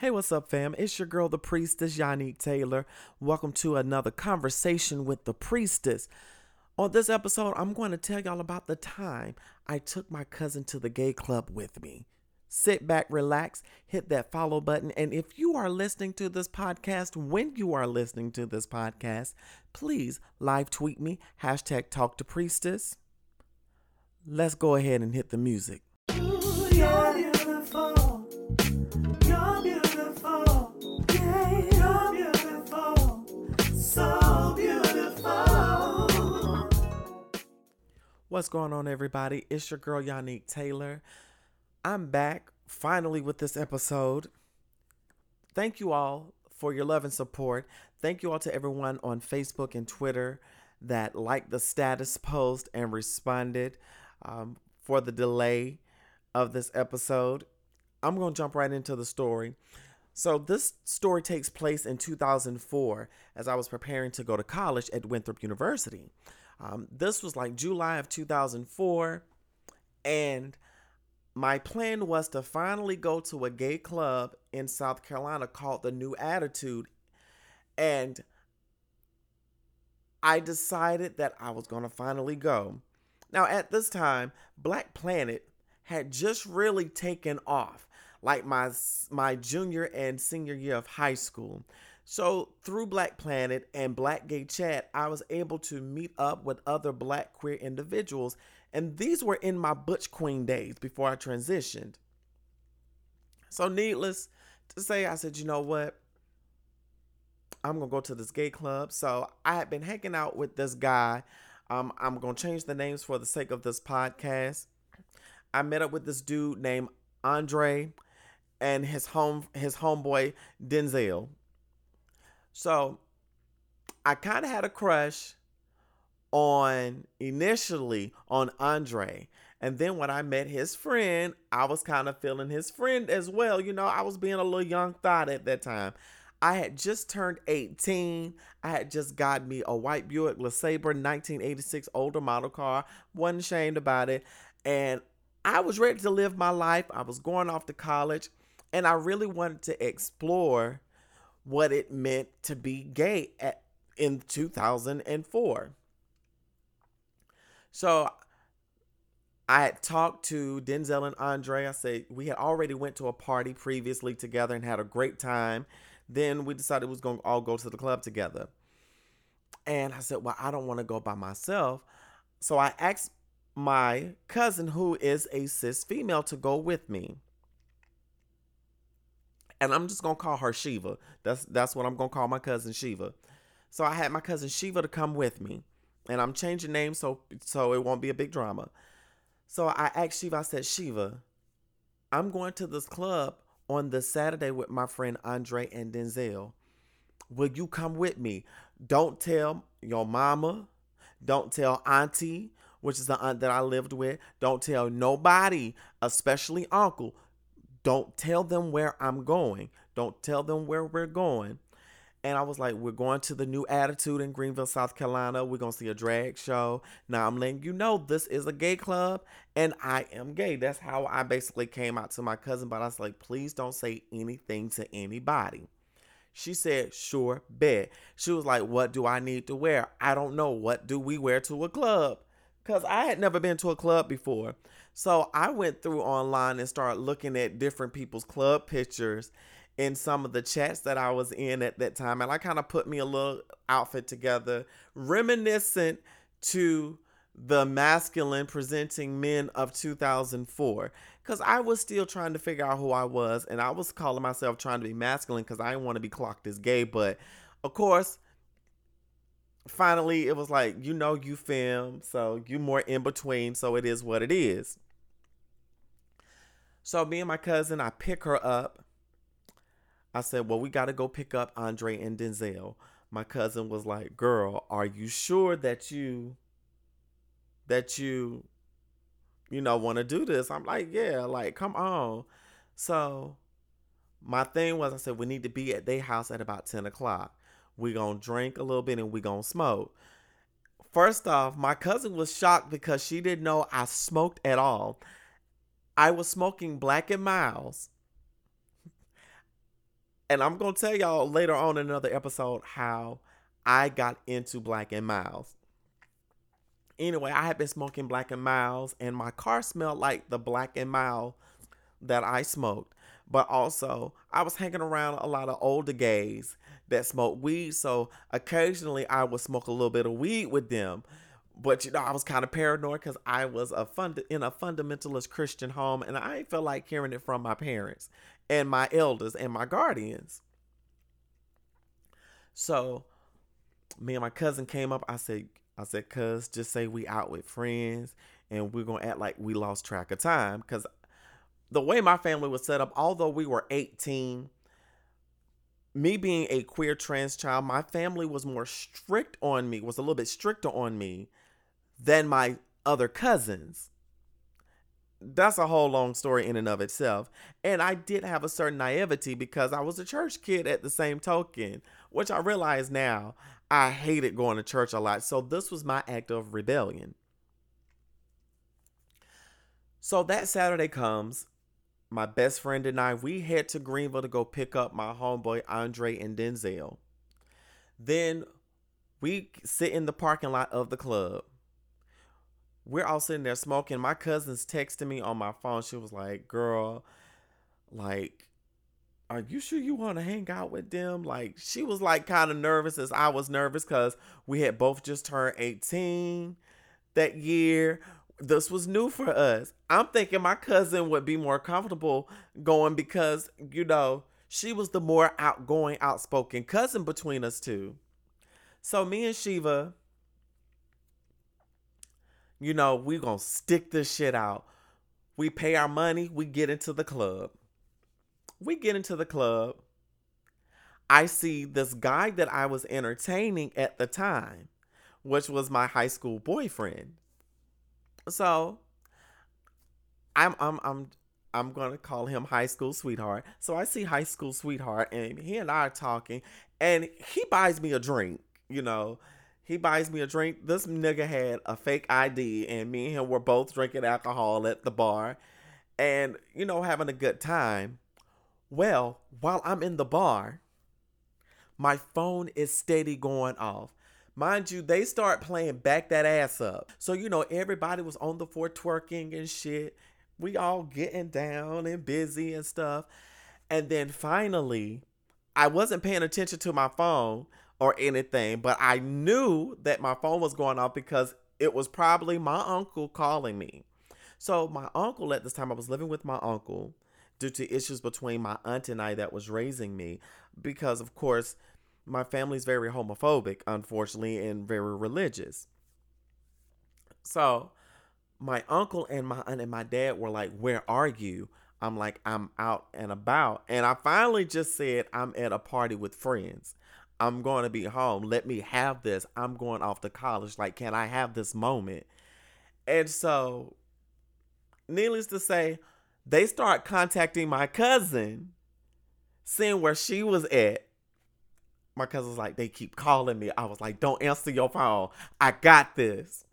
Hey, what's up, fam? It's your girl, the priestess, Yannick Taylor. Welcome to another conversation with the priestess. On this episode, I'm going to tell y'all about the time I took my cousin to the gay club with me. Sit back, relax, hit that follow button. And if you are listening to this podcast, when you are listening to this podcast, please live tweet me, hashtag talk to priestess. Let's go ahead and hit the music. Beautiful. What's going on, everybody? It's your girl, Yannick Taylor. I'm back finally with this episode. Thank you all for your love and support. Thank you all to everyone on Facebook and Twitter that liked the status post and responded um, for the delay of this episode. I'm going to jump right into the story. So, this story takes place in 2004 as I was preparing to go to college at Winthrop University. Um, this was like July of 2004, and my plan was to finally go to a gay club in South Carolina called the New Attitude. And I decided that I was going to finally go. Now, at this time, Black Planet had just really taken off, like my my junior and senior year of high school. So, through Black Planet and Black Gay Chat, I was able to meet up with other black queer individuals, and these were in my Butch Queen days before I transitioned. So, needless to say, I said, you know what? I'm gonna go to this gay club. So, I had been hanging out with this guy. Um, I'm gonna change the names for the sake of this podcast. I met up with this dude named Andre and his home his homeboy Denzel. So I kind of had a crush on initially on Andre. And then when I met his friend, I was kind of feeling his friend as well. You know, I was being a little young thought at that time. I had just turned 18. I had just got me a white Buick LeSabre 1986 older model car. Wasn't ashamed about it. And I was ready to live my life. I was going off to college. And I really wanted to explore what it meant to be gay at, in 2004. So I had talked to Denzel and Andre. I said we had already went to a party previously together and had a great time. Then we decided we was going to all go to the club together. And I said, "Well, I don't want to go by myself." So I asked my cousin who is a cis female to go with me. And I'm just to call her Shiva. That's that's what I'm to call my cousin Shiva. So I had my cousin Shiva to come with me. And I'm changing names so so it won't be a big drama. So I asked Shiva, I said, Shiva, I'm going to this club on this Saturday with my friend Andre and Denzel. Will you come with me? Don't tell your mama. Don't tell auntie, which is the aunt that I lived with. Don't tell nobody, especially uncle. Don't tell them where I'm going. Don't tell them where we're going. And I was like, we're going to the new attitude in Greenville, South Carolina. We're going to see a drag show. Now I'm letting you know this is a gay club and I am gay. That's how I basically came out to my cousin. But I was like, please don't say anything to anybody. She said, sure, bet. She was like, what do I need to wear? I don't know. What do we wear to a club? Because I had never been to a club before. So I went through online and started looking at different people's club pictures in some of the chats that I was in at that time. And I kind of put me a little outfit together, reminiscent to the masculine presenting men of 2004. Because I was still trying to figure out who I was. And I was calling myself trying to be masculine because I didn't want to be clocked as gay. But of course, finally it was like, you know, you film. So you more in between. So it is what it is. So me and my cousin, I pick her up I said, Well, we got to go pick up Andre and Denzel. My cousin was like, Girl, are you sure that you, that you, you know, want to do this? I'm like, Yeah, like, come on. So my thing was, I said, We need to be at their house at about 10 o'clock. We going to drink a little bit and we're to smoke. First off, my cousin was shocked because she didn't know I smoked at all. I was smoking Black and Milds. And I'm going to tell y'all later on in another episode how I got into Black and Milds. Anyway, I had been smoking Black and Milds, and my car smelled like the Black and Mild that I smoked. But also, I was hanging around a lot of older gays that smoke weed, so occasionally I would smoke a little bit of weed with them. But you know, I was kind of paranoid because I was a fund in a fundamentalist Christian home, and I felt like hearing it from my parents and my elders and my guardians. So, me and my cousin came up. I said, I said, cuz just say we out with friends, and we're gonna act like we lost track of time. Cause the way my family was set up, although we were 18 me being a queer trans child, my family was more strict on me, was a little bit stricter on me than my other cousins. That's a whole long story in and of itself. And I did have a certain naivety because I was a church kid at the same token, which I realize now I hated going to church a lot. So this was my act of rebellion. So that Saturday comes, my best friend and I, we head to Greenville to go pick up my homeboy Andre and Denzel. Then we sit in the parking lot of the club. We're all sitting there smoking. My cousin's texting me on my phone. She was like, Girl, like, are you sure you want to hang out with them? Like, she was like kind of nervous as I was nervous because we had both just turned 18 that year this was new for us. I'm thinking my cousin would be more comfortable going because, you know, she was the more outgoing, outspoken cousin between us two. So me and Shiva, you know, we gonna stick this shit out. We pay our money, we get into the club. We get into the club. I see this guy that I was entertaining at the time, which was my high school boyfriend. So I'm I'm I'm I'm gonna call him high school sweetheart. So I see high school sweetheart and he and I are talking and he buys me a drink, you know. He buys me a drink. This nigga had a fake ID and me and him were both drinking alcohol at the bar and, you know, having a good time. Well, while I'm in the bar, my phone is steady going off. Mind you, they start playing back that ass up. So, you know, everybody was on the floor twerking and shit. We all getting down and busy and stuff. And then finally, I wasn't paying attention to my phone or anything, but I knew that my phone was going off because it was probably my uncle calling me. So, my uncle at this time, I was living with my uncle due to issues between my aunt and I that was raising me because, of course, my family's very homophobic, unfortunately, and very religious. So my uncle and my aunt and my dad were like, Where are you? I'm like, I'm out and about. And I finally just said, I'm at a party with friends. I'm going to be home. Let me have this. I'm going off to college. Like, can I have this moment? And so, needless to say, they start contacting my cousin, seeing where she was at my cousin's like, they keep calling me. I was like, don't answer your phone. I got this.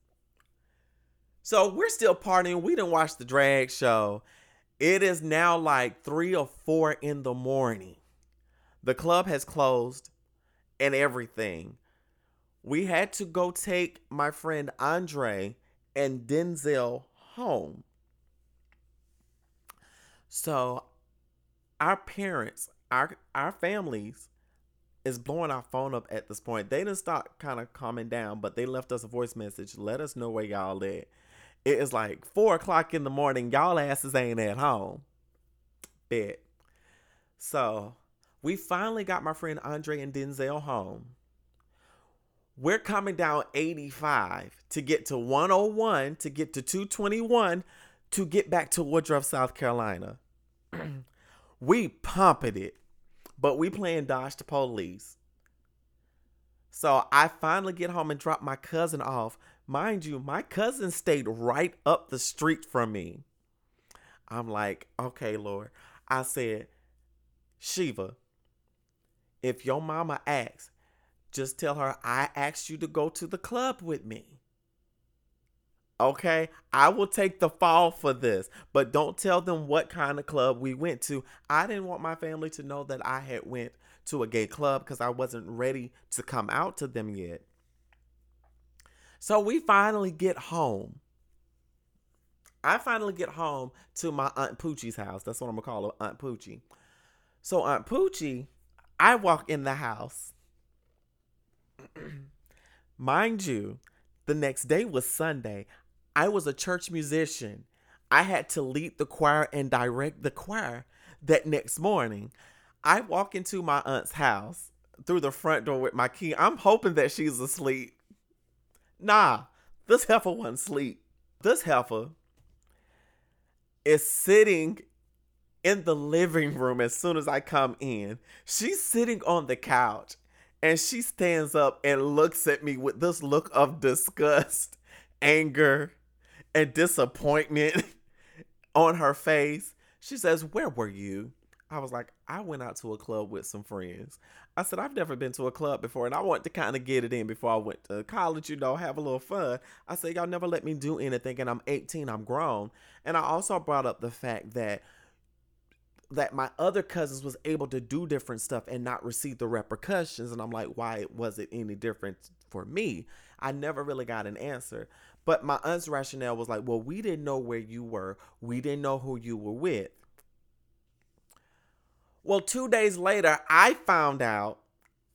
So we're still partying. We didn't watch the drag show. It is now like three or four in the morning. The club has closed and everything. We had to go take my friend Andre and Denzel home. So our parents, our our families is blowing our phone up at this point. They didn't start kind of calming down, but they left us a voice message. Let us know where y'all at. It is like four o'clock in the morning. Y'all asses ain't at home. Bet. So we finally got my friend Andre and Denzel home. We're coming down 85 to get to 101, to get to 221, to get back to Woodruff, South Carolina. we pumping it but we playing dodge the police. So I finally get home and drop my cousin off. Mind you, my cousin stayed right up the street from me. I'm like, okay, Lord. I said, Shiva, if your mama asks, just tell her I asked you to go to the club with me. Okay, I will take the fall for this, but don't tell them what kind of club we went to. I didn't want my family to know that I had went to a gay club because I wasn't ready to come out to them yet. So we finally get home. I finally get home to my Aunt Poochie's house. That's what I'm gonna call her, Aunt Poochie. So Aunt Poochie, I walk in the house. Mind you, the next day was Sunday. I was a church musician. I had to lead the choir and direct the choir that next morning. I walk into my aunt's house through the front door with my key. I'm hoping that she's asleep. Nah, this heifer wasn't asleep. This heifer is sitting in the living room as soon as I come in. She's sitting on the couch and she stands up and looks at me with this look of disgust, anger, and disappointment on her face. She says, Where were you? I was like, I went out to a club with some friends. I said, I've never been to a club before, and I want to kind of get it in before I went to college, you know, have a little fun. I said, Y'all never let me do anything, and I'm 18, I'm grown. And I also brought up the fact that that my other cousins was able to do different stuff and not receive the repercussions and i'm like why was it any different for me i never really got an answer but my aunt's rationale was like well we didn't know where you were we didn't know who you were with well two days later i found out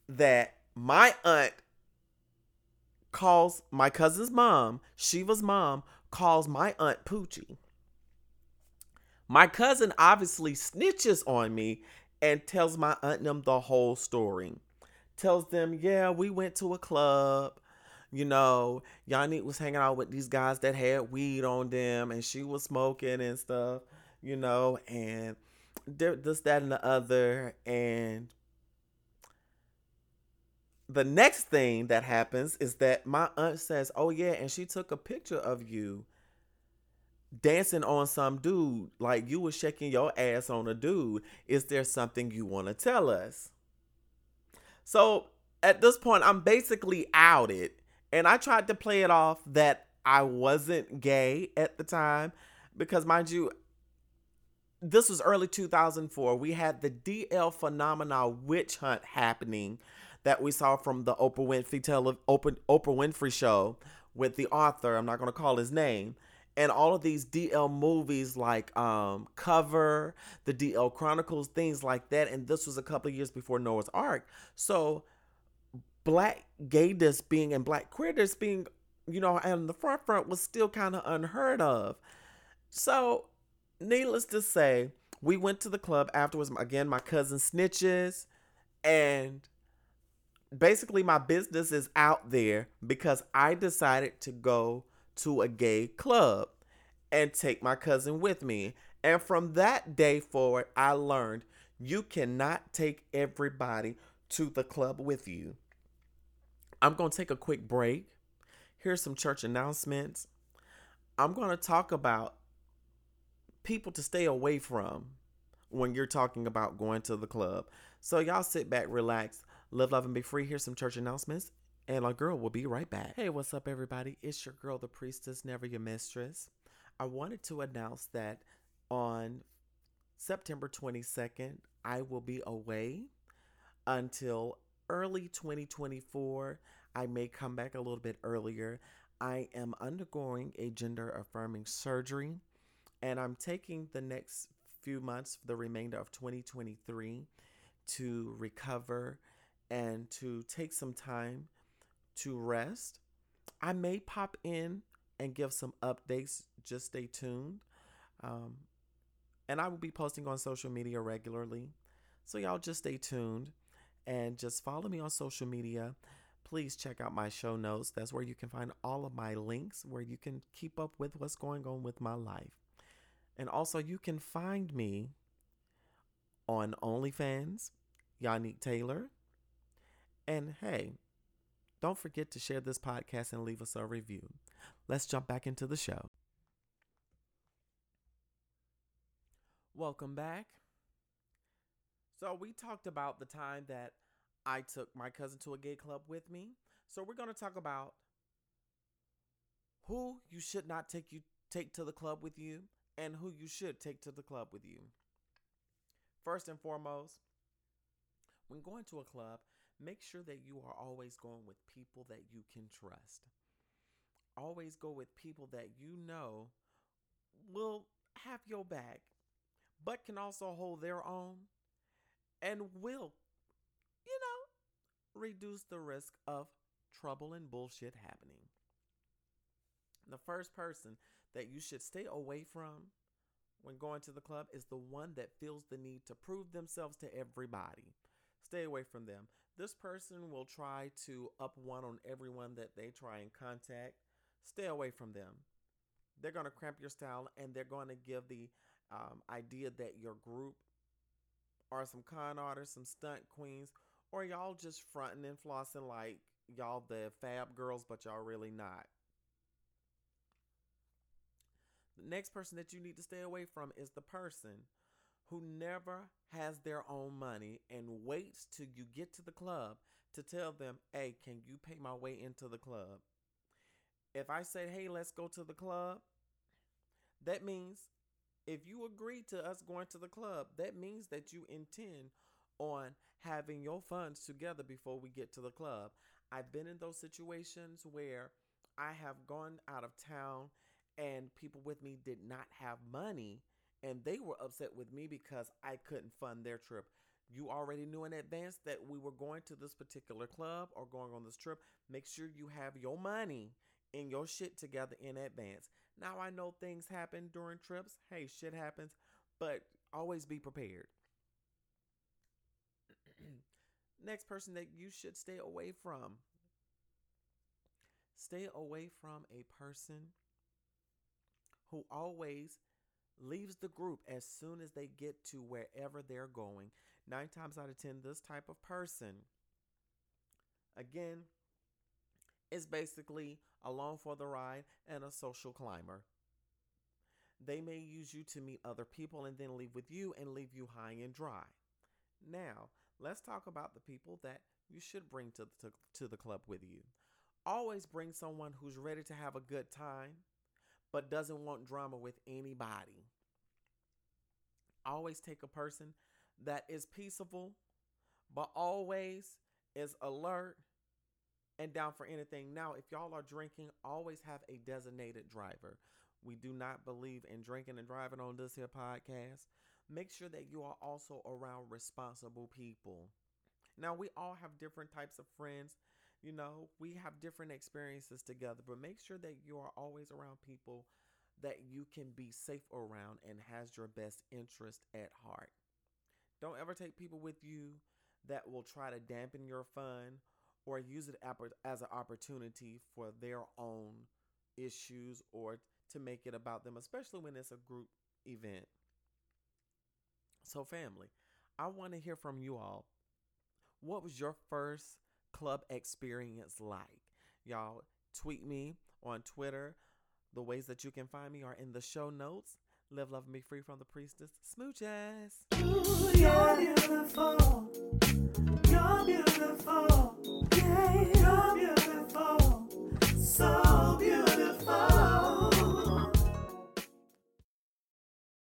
that my aunt calls my cousin's mom shiva's mom calls my aunt poochie my cousin obviously snitches on me and tells my aunt them the whole story. Tells them, yeah, we went to a club. You know, Yanni was hanging out with these guys that had weed on them and she was smoking and stuff, you know, and this, that, and the other. And the next thing that happens is that my aunt says, oh, yeah, and she took a picture of you dancing on some dude like you was shaking your ass on a dude is there something you want to tell us so at this point i'm basically outed and i tried to play it off that i wasn't gay at the time because mind you this was early 2004 we had the dl phenomena witch hunt happening that we saw from the oprah winfrey tele oprah, oprah winfrey show with the author i'm not going to call his name and all of these DL movies like um, Cover, the DL Chronicles, things like that. And this was a couple years before Noah's Arc. So black gayness being and black queerness being, you know, and the front front was still kind of unheard of. So, needless to say, we went to the club afterwards. Again, my cousin snitches, and basically my business is out there because I decided to go to a gay club and take my cousin with me. And from that day forward, I learned you cannot take everybody to the club with you. I'm going to take a quick break. Here's some church announcements. I'm going to talk about people to stay away from when you're talking about going to the club. So, y'all sit back, relax, live, love, and be free. Here's some church announcements, and our girl will be right back. Hey, what's up, everybody? It's your girl, the priestess, never your mistress. I wanted to announce that on September 22nd, I will be away until early 2024. I may come back a little bit earlier. I am undergoing a gender affirming surgery, and I'm taking the next few months, the remainder of 2023, to recover and to take some time to rest. I may pop in and give some updates. Just stay tuned. Um, and I will be posting on social media regularly. So, y'all just stay tuned and just follow me on social media. Please check out my show notes. That's where you can find all of my links, where you can keep up with what's going on with my life. And also, you can find me on OnlyFans. Yannick Taylor. And hey, don't forget to share this podcast and leave us a review. Let's jump back into the show. Welcome back. So, we talked about the time that I took my cousin to a gay club with me. So, we're going to talk about who you should not take you take to the club with you and who you should take to the club with you. First and foremost, when going to a club, make sure that you are always going with people that you can trust. Always go with people that you know will have your back, but can also hold their own and will, you know, reduce the risk of trouble and bullshit happening. The first person that you should stay away from when going to the club is the one that feels the need to prove themselves to everybody. Stay away from them. This person will try to up one on everyone that they try and contact. Stay away from them. They're going to cramp your style and they're going to give the um, idea that your group are some con artists, some stunt queens, or y'all just fronting and flossing like y'all the fab girls, but y'all really not. The next person that you need to stay away from is the person who never has their own money and waits till you get to the club to tell them, hey, can you pay my way into the club? If I say, hey, let's go to the club, that means if you agree to us going to the club, that means that you intend on having your funds together before we get to the club. I've been in those situations where I have gone out of town and people with me did not have money and they were upset with me because I couldn't fund their trip. You already knew in advance that we were going to this particular club or going on this trip. Make sure you have your money and your shit together in advance. Now I know things happen during trips. Hey, shit happens, but always be prepared. Next person that you should stay away from. Stay away from a person who always leaves the group as soon as they get to wherever they're going. Nine times out of ten, this type of person, again, is basically along for the ride and a social climber. They may use you to meet other people and then leave with you and leave you high and dry. Now, let's talk about the people that you should bring to the, to, to the club with you. Always bring someone who's ready to have a good time but doesn't want drama with anybody. Always take a person that is peaceable, but always is alert and down for anything. Now, if y'all are drinking, always have a designated driver. We do not believe in drinking and driving on this here podcast. Make sure that you are also around responsible people. Now, we all have different types of friends you know, we have different experiences together, but make sure that you are always around people that you can be safe around and has your best interest at heart. Don't ever take people with you that will try to dampen your fun or use it as an opportunity for their own issues or to make it about them, especially when it's a group event. So, family, I want to hear from you all. What was your first club experience like? Y'all tweet me on Twitter. The ways that you can find me are in the show notes. Live, love, and be free from the priestess. Smooches. You're beautiful. Yeah, you're beautiful. So